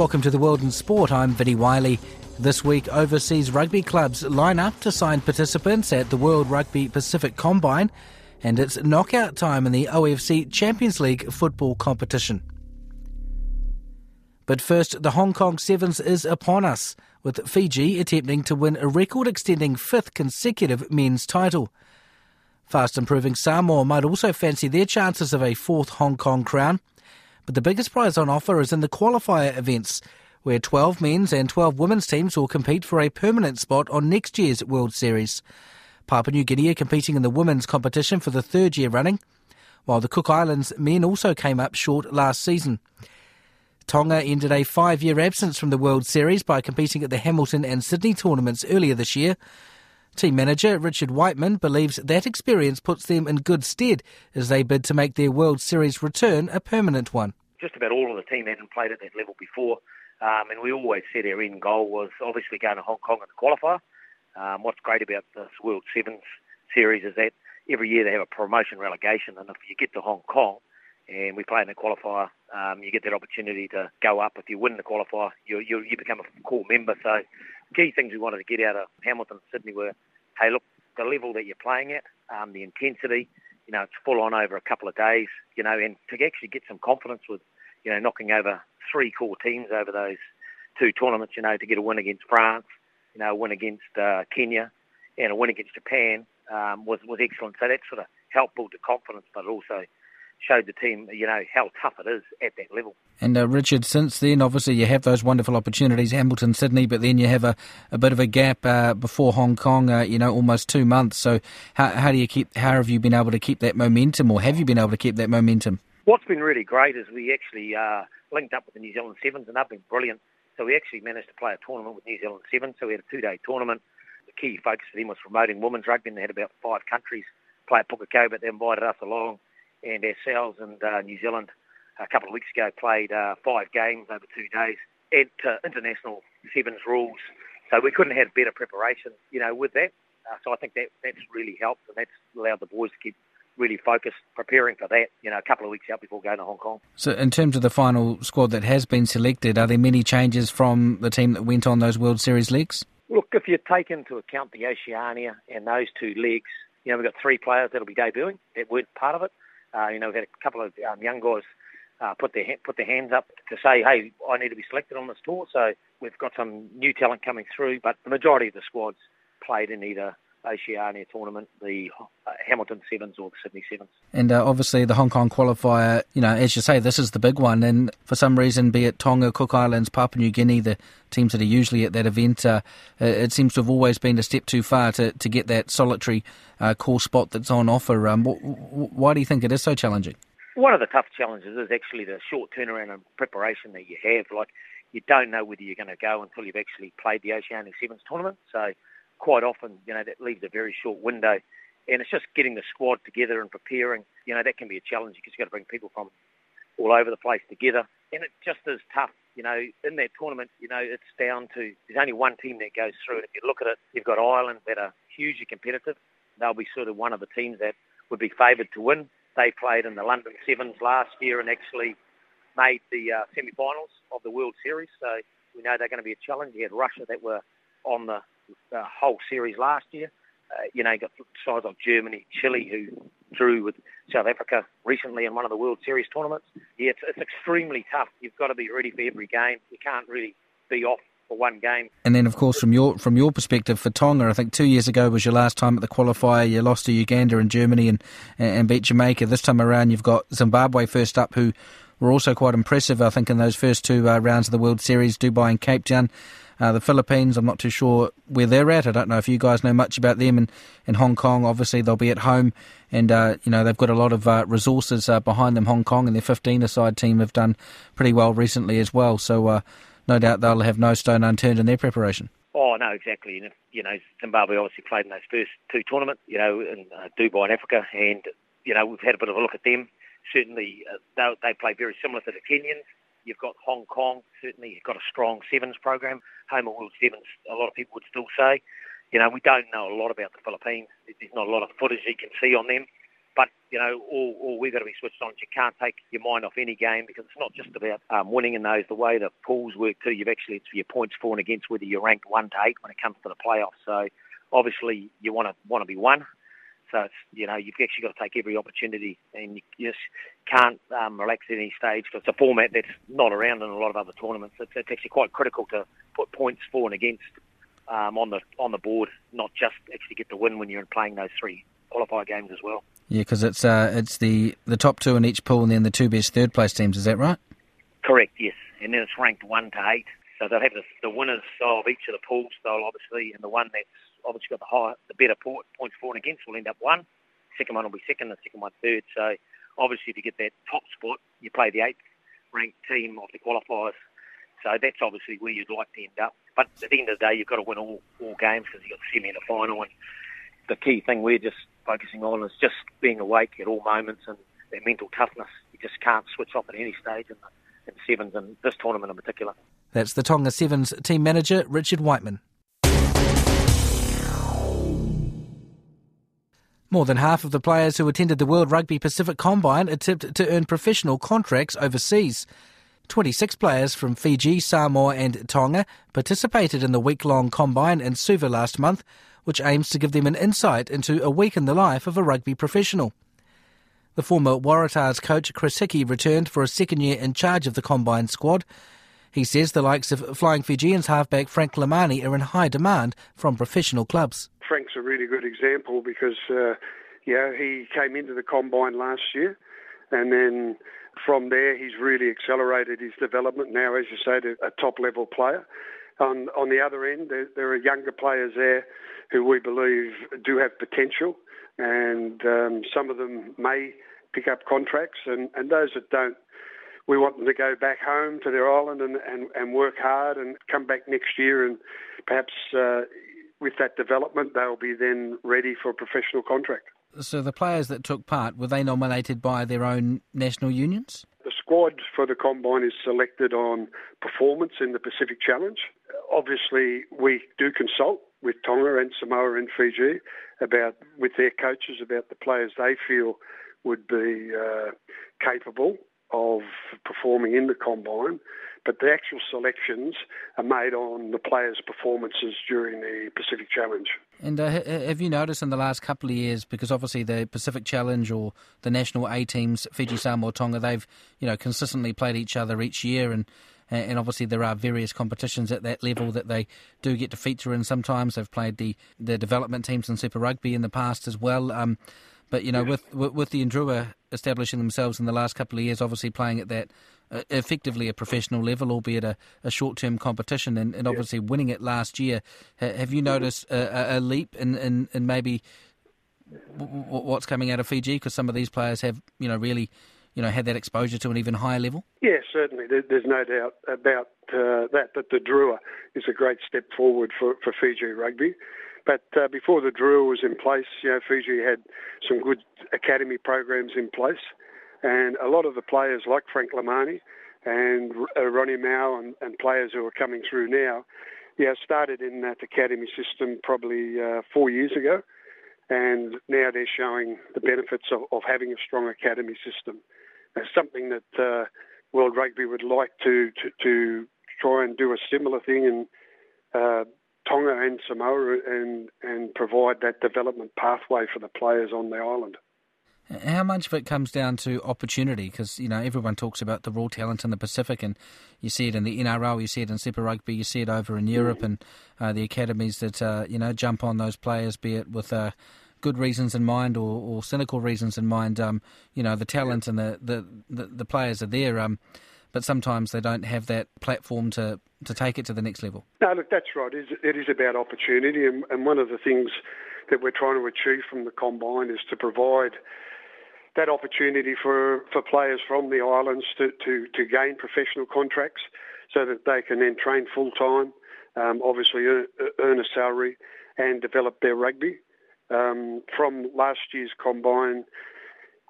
Welcome to the World in Sport. I'm Vinnie Wylie. This week, overseas rugby clubs line up to sign participants at the World Rugby Pacific Combine, and it's knockout time in the OFC Champions League football competition. But first, the Hong Kong Sevens is upon us, with Fiji attempting to win a record extending fifth consecutive men's title. Fast improving Samoa might also fancy their chances of a fourth Hong Kong crown. But the biggest prize on offer is in the qualifier events, where 12 men's and 12 women's teams will compete for a permanent spot on next year's World Series. Papua New Guinea competing in the women's competition for the third year running, while the Cook Islands men also came up short last season. Tonga ended a five year absence from the World Series by competing at the Hamilton and Sydney tournaments earlier this year. Team manager Richard Whiteman believes that experience puts them in good stead as they bid to make their World Series return a permanent one just about all of the team hadn't played at that level before. Um, and we always said our end goal was obviously going to Hong Kong in the qualifier. Um, what's great about this World Sevens series is that every year they have a promotion relegation, and if you get to Hong Kong and we play in the qualifier, um, you get that opportunity to go up. If you win the qualifier, you, you, you become a core member. So, key things we wanted to get out of Hamilton and Sydney were, hey, look, the level that you're playing at, um, the intensity, you know, it's full on over a couple of days, you know, and to actually get some confidence with, you know, knocking over three core teams over those two tournaments, you know, to get a win against France, you know, a win against uh, Kenya, and a win against Japan um, was was excellent. So that sort of helped build the confidence, but also showed the team, you know, how tough it is at that level. And uh, Richard, since then, obviously you have those wonderful opportunities, Hamilton, Sydney, but then you have a, a bit of a gap uh, before Hong Kong. Uh, you know, almost two months. So how, how do you keep? How have you been able to keep that momentum, or have you been able to keep that momentum? What's been really great is we actually uh, linked up with the New Zealand Sevens, and they've been brilliant. So we actually managed to play a tournament with New Zealand Sevens. So we had a two-day tournament. The key focus for them was promoting women's rugby, and they had about five countries play at Pukekohe, but they invited us along and ourselves and uh, New Zealand a couple of weeks ago played uh, five games over two days at uh, international sevens rules. So we couldn't have had better preparation, you know, with that. Uh, so I think that that's really helped and that's allowed the boys to keep really focused, preparing for that, you know, a couple of weeks out before going to Hong Kong. So in terms of the final squad that has been selected, are there many changes from the team that went on those World Series legs? Look, if you take into account the Oceania and those two legs, you know, we've got three players that'll be debuting that weren't part of it. Uh, you know, we've had a couple of um, young guys uh, put their put their hands up to say, hey, I need to be selected on this tour. So we've got some new talent coming through, but the majority of the squads played in either Oceania tournament, the uh, Hamilton Sevens or the Sydney Sevens. And uh, obviously the Hong Kong qualifier, you know, as you say, this is the big one. And for some reason, be it Tonga, Cook Islands, Papua New Guinea, the teams that are usually at that event, uh, it seems to have always been a step too far to, to get that solitary uh, core spot that's on offer. Um, why do you think it is so challenging? One of the tough challenges is actually the short turnaround and preparation that you have. Like, you don't know whether you're going to go until you've actually played the Oceania Sevens tournament. So quite often, you know, that leaves a very short window. And it's just getting the squad together and preparing. You know, that can be a challenge because you've got to bring people from all over the place together. And it just is tough. You know, in that tournament, you know, it's down to there's only one team that goes through. And if you look at it, you've got Ireland that are hugely competitive. They'll be sort of one of the teams that would be favoured to win. They played in the London Sevens last year and actually made the uh, semi-finals of the World Series. So we know they're going to be a challenge. You had Russia that were on the uh, whole series last year. Uh, you know, you got sides like Germany, Chile, who drew with South Africa recently in one of the World Series tournaments. Yeah, it's, it's extremely tough. You've got to be ready for every game. You can't really be off for one game. And then, of course, from your from your perspective for Tonga, I think two years ago was your last time at the qualifier. You lost to Uganda and Germany and and beat Jamaica. This time around, you've got Zimbabwe first up, who were also quite impressive, I think, in those first two uh, rounds of the World Series, Dubai and Cape Town. Uh, the Philippines, I'm not too sure where they're at. I don't know if you guys know much about them. And in Hong Kong, obviously, they'll be at home. And, uh, you know, they've got a lot of uh, resources uh, behind them. Hong Kong and their 15-a-side team have done pretty well recently as well. So uh, no doubt they'll have no stone unturned in their preparation. Oh no, exactly. And if, you know, Zimbabwe obviously played in those first two tournaments, you know, in uh, Dubai and Africa, and you know we've had a bit of a look at them. Certainly, uh, they, play very similar to the Kenyans. You've got Hong Kong, certainly got a strong sevens program. Home of World Sevens, a lot of people would still say. You know, we don't know a lot about the Philippines. There's not a lot of footage you can see on them. But, you know, all, all we've got to be switched on. is You can't take your mind off any game because it's not just about um, winning in those. The way the pools work too, you've actually, it's your points for and against whether you're ranked 1 to 8 when it comes to the playoffs. So obviously you want to want to be one. So it's you know you've actually got to take every opportunity, and you just can't um, relax at any stage it's a format that's not around in a lot of other tournaments. It's, it's actually quite critical to put points for and against um, on the on the board, not just actually get the win when you're playing those three qualifier games as well. Yeah, because it's uh, it's the the top two in each pool, and then the two best third place teams. Is that right? Correct. Yes, and then it's ranked one to eight. So they'll have the, the winners of each of the pools, they'll obviously, and the one that's obviously got the higher, the better points for and against will end up one. Second one will be second, the second one third. So obviously, if you get that top spot, you play the eighth ranked team of the qualifiers. So that's obviously where you'd like to end up. But at the end of the day, you've got to win all, all games because you've got the semi and the final. And the key thing we're just focusing on is just being awake at all moments and that mental toughness. You just can't switch off at any stage in the, in sevens and this tournament in particular. That's the Tonga Sevens team manager, Richard Whiteman. More than half of the players who attended the World Rugby Pacific Combine attempted to earn professional contracts overseas. 26 players from Fiji, Samoa, and Tonga participated in the week long combine in Suva last month, which aims to give them an insight into a week in the life of a rugby professional. The former Waratahs coach Chris Hickey returned for a second year in charge of the combine squad. He says the likes of Flying Fijians halfback Frank Lomani are in high demand from professional clubs. Frank's a really good example because, uh, yeah, he came into the combine last year, and then from there he's really accelerated his development. Now, as you say, to a top level player. On on the other end, there, there are younger players there who we believe do have potential, and um, some of them may pick up contracts, and, and those that don't we want them to go back home to their island and, and, and work hard and come back next year and perhaps uh, with that development, they'll be then ready for a professional contract. So the players that took part, were they nominated by their own national unions? The squad for the combine is selected on performance in the Pacific Challenge. Obviously, we do consult with Tonga and Samoa and Fiji about with their coaches about the players they feel would be uh, capable of performing in the combine but the actual selections are made on the players' performances during the Pacific Challenge. And uh, have you noticed in the last couple of years, because obviously the Pacific Challenge or the national A teams, Fiji, Samoa, Tonga, they've you know consistently played each other each year, and and obviously there are various competitions at that level that they do get to feature in. Sometimes they've played the the development teams in Super Rugby in the past as well. Um, but you know, with, with, with the Drua establishing themselves in the last couple of years, obviously playing at that uh, effectively a professional level, albeit a, a short term competition, and, and obviously winning it last year. Ha, have you noticed a, a leap in, in, in maybe w- what's coming out of Fiji? Because some of these players have, you know, really, you know, had that exposure to an even higher level. Yeah, certainly. There's no doubt about uh, that. That the Drua is a great step forward for, for Fiji rugby. But uh, before the Drua was in place, you know, Fiji had some good academy programs in place, and a lot of the players like Frank Lomani and uh, Ronnie Mao and, and, players who are coming through now, yeah, started in that academy system probably uh, four years ago, and now they're showing the benefits of, of having a strong academy system. It's something that uh, World Rugby would like to, to, to try and do a similar thing and uh, Tonga and Samoa and, and provide that development pathway for the players on the island. How much of it comes down to opportunity? Because you know everyone talks about the raw talent in the Pacific, and you see it in the NRL, you see it in Super Rugby, you see it over in Europe, and uh, the academies that uh, you know jump on those players, be it with uh, good reasons in mind or, or cynical reasons in mind. Um, you know, the talent and the, the, the, the, players are there, um, but sometimes they don't have that platform to, to take it to the next level. No, look, that's right. It is, it is about opportunity, and, and one of the things that we're trying to achieve from the combine is to provide that opportunity for, for players from the islands to, to, to gain professional contracts so that they can then train full time, um, obviously earn, earn, a salary and develop their rugby. Um, from last year's combine,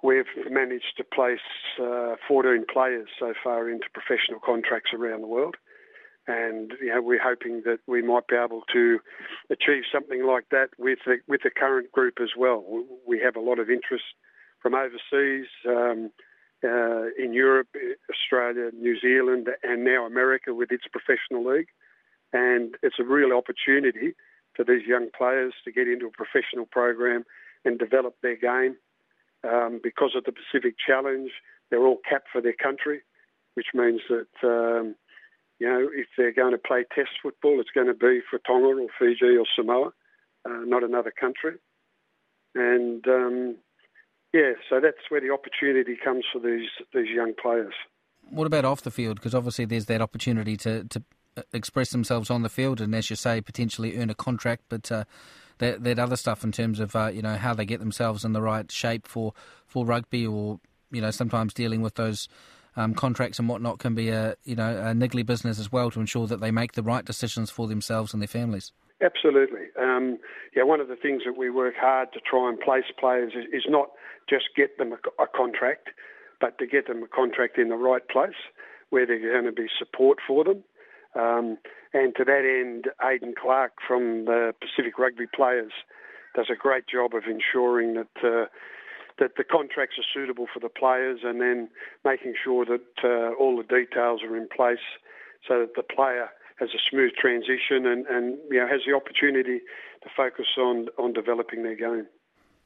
we've managed to place uh, 14 players so far into professional contracts around the world. And you know, we're hoping that we might be able to achieve something like that with the, with the current group as well. We have a lot of interest from overseas, um, uh, in Europe, Australia, New Zealand, and now America with its professional league. And it's a real opportunity for these young players to get into a professional program and develop their game. Um, because of the Pacific Challenge, they're all capped for their country, which means that um, you know if they're going to play Test football, it's going to be for Tonga or Fiji or Samoa, uh, not another country. And um, yeah, so that's where the opportunity comes for these these young players. What about off the field? Because obviously there's that opportunity to, to uh, express themselves on the field, and as you say, potentially earn a contract. But uh, that that other stuff in terms of uh, you know how they get themselves in the right shape for for rugby, or you know sometimes dealing with those. Um, contracts and whatnot can be a you know a niggly business as well to ensure that they make the right decisions for themselves and their families. Absolutely. Um, yeah, one of the things that we work hard to try and place players is, is not just get them a, a, contract, but to get them a contract in the right place where there's going to be support for them. Um, and to that end, Aayden Clarke from the Pacific Rugby Players does a great job of ensuring that uh, that the contracts are suitable for the players, and then making sure that uh, all the details are in place so that the player has a smooth transition and, and you know has the opportunity to focus on on developing their game.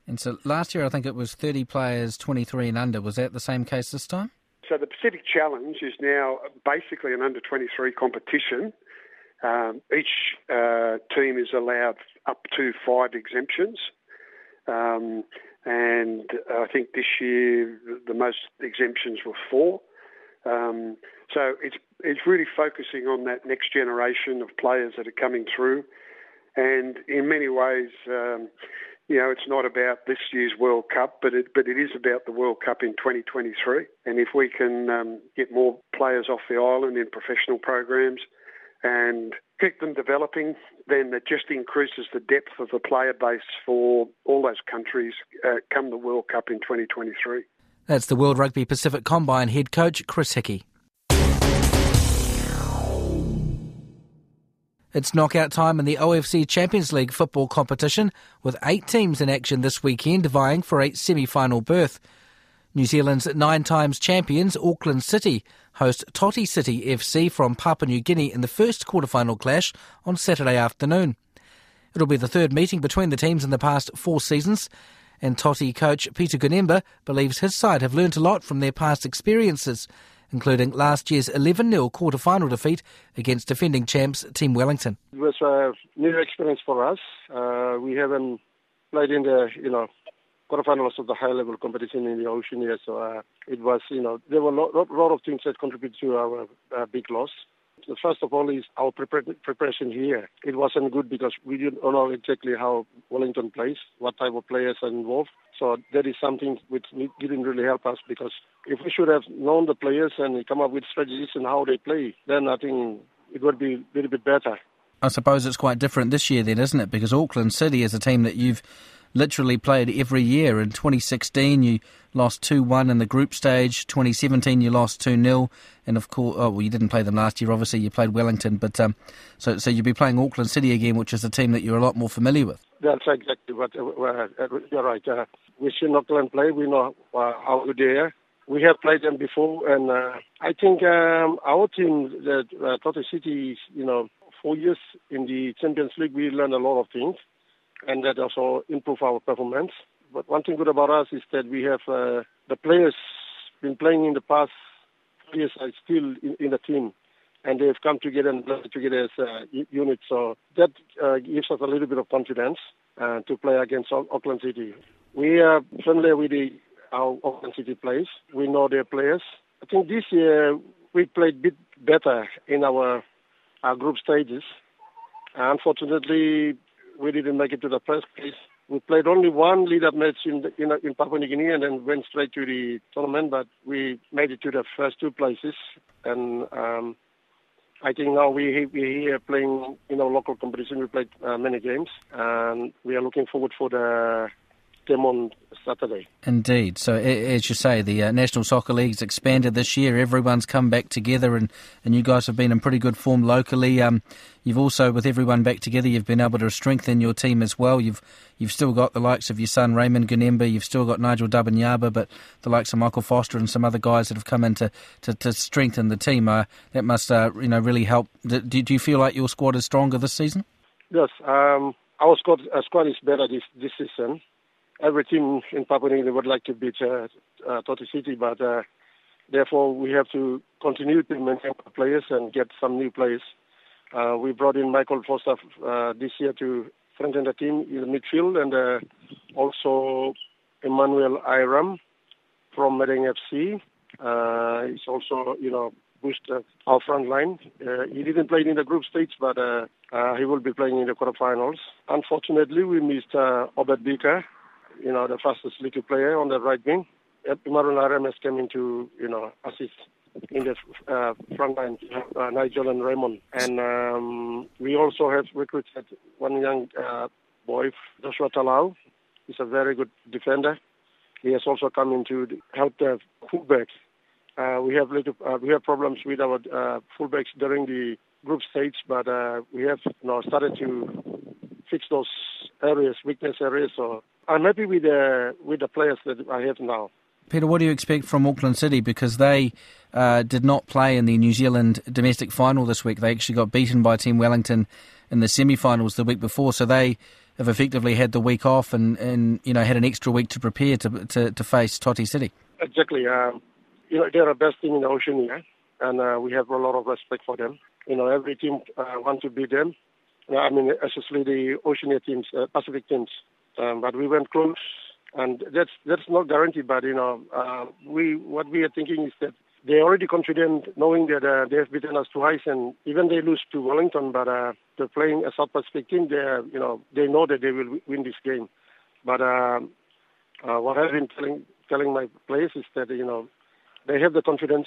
And so last year, I think it was 30 players, 23 and under. Was that the same case this time? So the Pacific Challenge is now basically an under 23 competition. Um, each uh, team is allowed up to five exemptions. Um, and I think this year the most exemptions were four. Um, so it's it's really focusing on that next generation of players that are coming through, and in many ways, um, you know, it's not about this year's World Cup, but it but it is about the World Cup in 2023. And if we can um, get more players off the island in professional programs and keep them developing, then that just increases the depth of the player base for all those countries uh, come the World Cup in 2023. That's the World Rugby Pacific Combine head coach Chris Hickey. It's knockout time in the OFC Champions League football competition, with eight teams in action this weekend vying for a semi final berth. New Zealand's nine times champions, Auckland City, host Toti City FC from Papua New Guinea in the first quarter-final clash on Saturday afternoon. It'll be the third meeting between the teams in the past four seasons, and Toti coach Peter Gunemba believes his side have learnt a lot from their past experiences including last year's 11 0 quarter final defeat against defending champs Team Wellington. It was a new experience for us. Uh, we haven't played in the, you know, quarterfinals of the high level competition in the Oceania, so uh, it was, you know, there were a lot, lot, of things that contributed to our uh, big loss. The first of all is our preparation here. It wasn't good because we didn't know exactly how Wellington plays, what type of players are involved. So that is something which didn't really help us because if we should have known the players and come up with strategies and how they play, then I think it would be a little bit better. I suppose it's quite different this year, then, isn't it? Because Auckland City is a team that you've literally played every year. In 2016, you lost 2 1 in the group stage. 2017, you lost 2 0. And of course, oh, well, you didn't play them last year, obviously, you played Wellington. But um, so, so you'll be playing Auckland City again, which is a team that you're a lot more familiar with. That's exactly what uh, you're right. Uh, we see Auckland play, we know uh, how good they are. We have played them before, and uh, I think um, our team, the uh, Toti City, you know, four years in the Champions League, we learned a lot of things and that also improve our performance. But one thing good about us is that we have uh, the players been playing in the past years are still in, in the team, and they've come together and play together as a unit. So that uh, gives us a little bit of confidence. uh, to play against Auckland City. We are familiar with the, our Auckland City players. We know their players. I think this year we played a bit better in our, our group stages. Unfortunately, we didn't make it to the first place. We played only one lead-up match in, in, in Papua New Guinea and then went straight to the tournament, but we made it to the first two places. And um, I think now we we here playing in our local competition. We played uh, many games, and we are looking forward for the game on Saturday. Indeed. So, as you say, the uh, National Soccer League's expanded this year. Everyone's come back together, and, and you guys have been in pretty good form locally. Um, you've also, with everyone back together, you've been able to strengthen your team as well. You've you've still got the likes of your son Raymond Gunemba, you've still got Nigel Dabinyaba, but the likes of Michael Foster and some other guys that have come in to, to, to strengthen the team. Uh, that must uh, you know really help. Do, do you feel like your squad is stronger this season? Yes, um, our squad, our squad is better this, this season every team in Papua New Guinea would like to beat uh, uh, Toti City, but uh, therefore we have to continue to maintain our players and get some new players. Uh, we brought in Michael Foster uh, this year to strengthen the team in the midfield, and uh, also Emmanuel Iram from Madang FC. Uh, he's also, you know, boosted our front line. Uh, he didn't play in the group stage, but uh, uh, he will be playing in the quarterfinals. Unfortunately, we missed uh, Obed you know, the fastest little player on the right wing. Marun Arames came in to, you know, assist in the uh, front line, uh, Nigel and Raymond. And um, we also have recruited one young uh, boy, Joshua Talau. He's a very good defender. He has also come in to help the fullbacks. Uh, we have little, uh, we have problems with our uh, fullbacks during the group stage, but uh, we have you started to fix those areas, weakness areas. So I'm happy with the with the players that I have now. Peter, what do you expect from Auckland City? Because they uh, did not play in the New Zealand domestic final this week. They actually got beaten by Team Wellington in the semi-finals the week before. So they have effectively had the week off and, and you know had an extra week to prepare to to, to face Toti City. Exactly. Um, you know they're the best team in the Oceania, and uh, we have a lot of respect for them. You know every team uh, wants to beat them. I mean, especially the Oceania teams, uh, Pacific teams. Um, but we went close, and that's that's not guaranteed. But you know, uh, we what we are thinking is that they're already confident, knowing that uh, they have beaten us twice, and even they lose to Wellington, but uh, they're playing a South Pacific team. They you know they know that they will win this game. But uh, uh, what I've been telling telling my players is that you know they have the confidence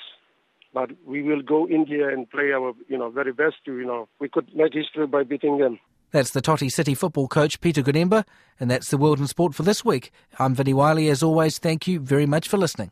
but we will go in there and play our you know very best to you know we could make history by beating them. That's the Toti City football coach Peter Gunemba, and that's the World in Sport for this week. I'm Vinnie Wylie. As always, thank you very much for listening.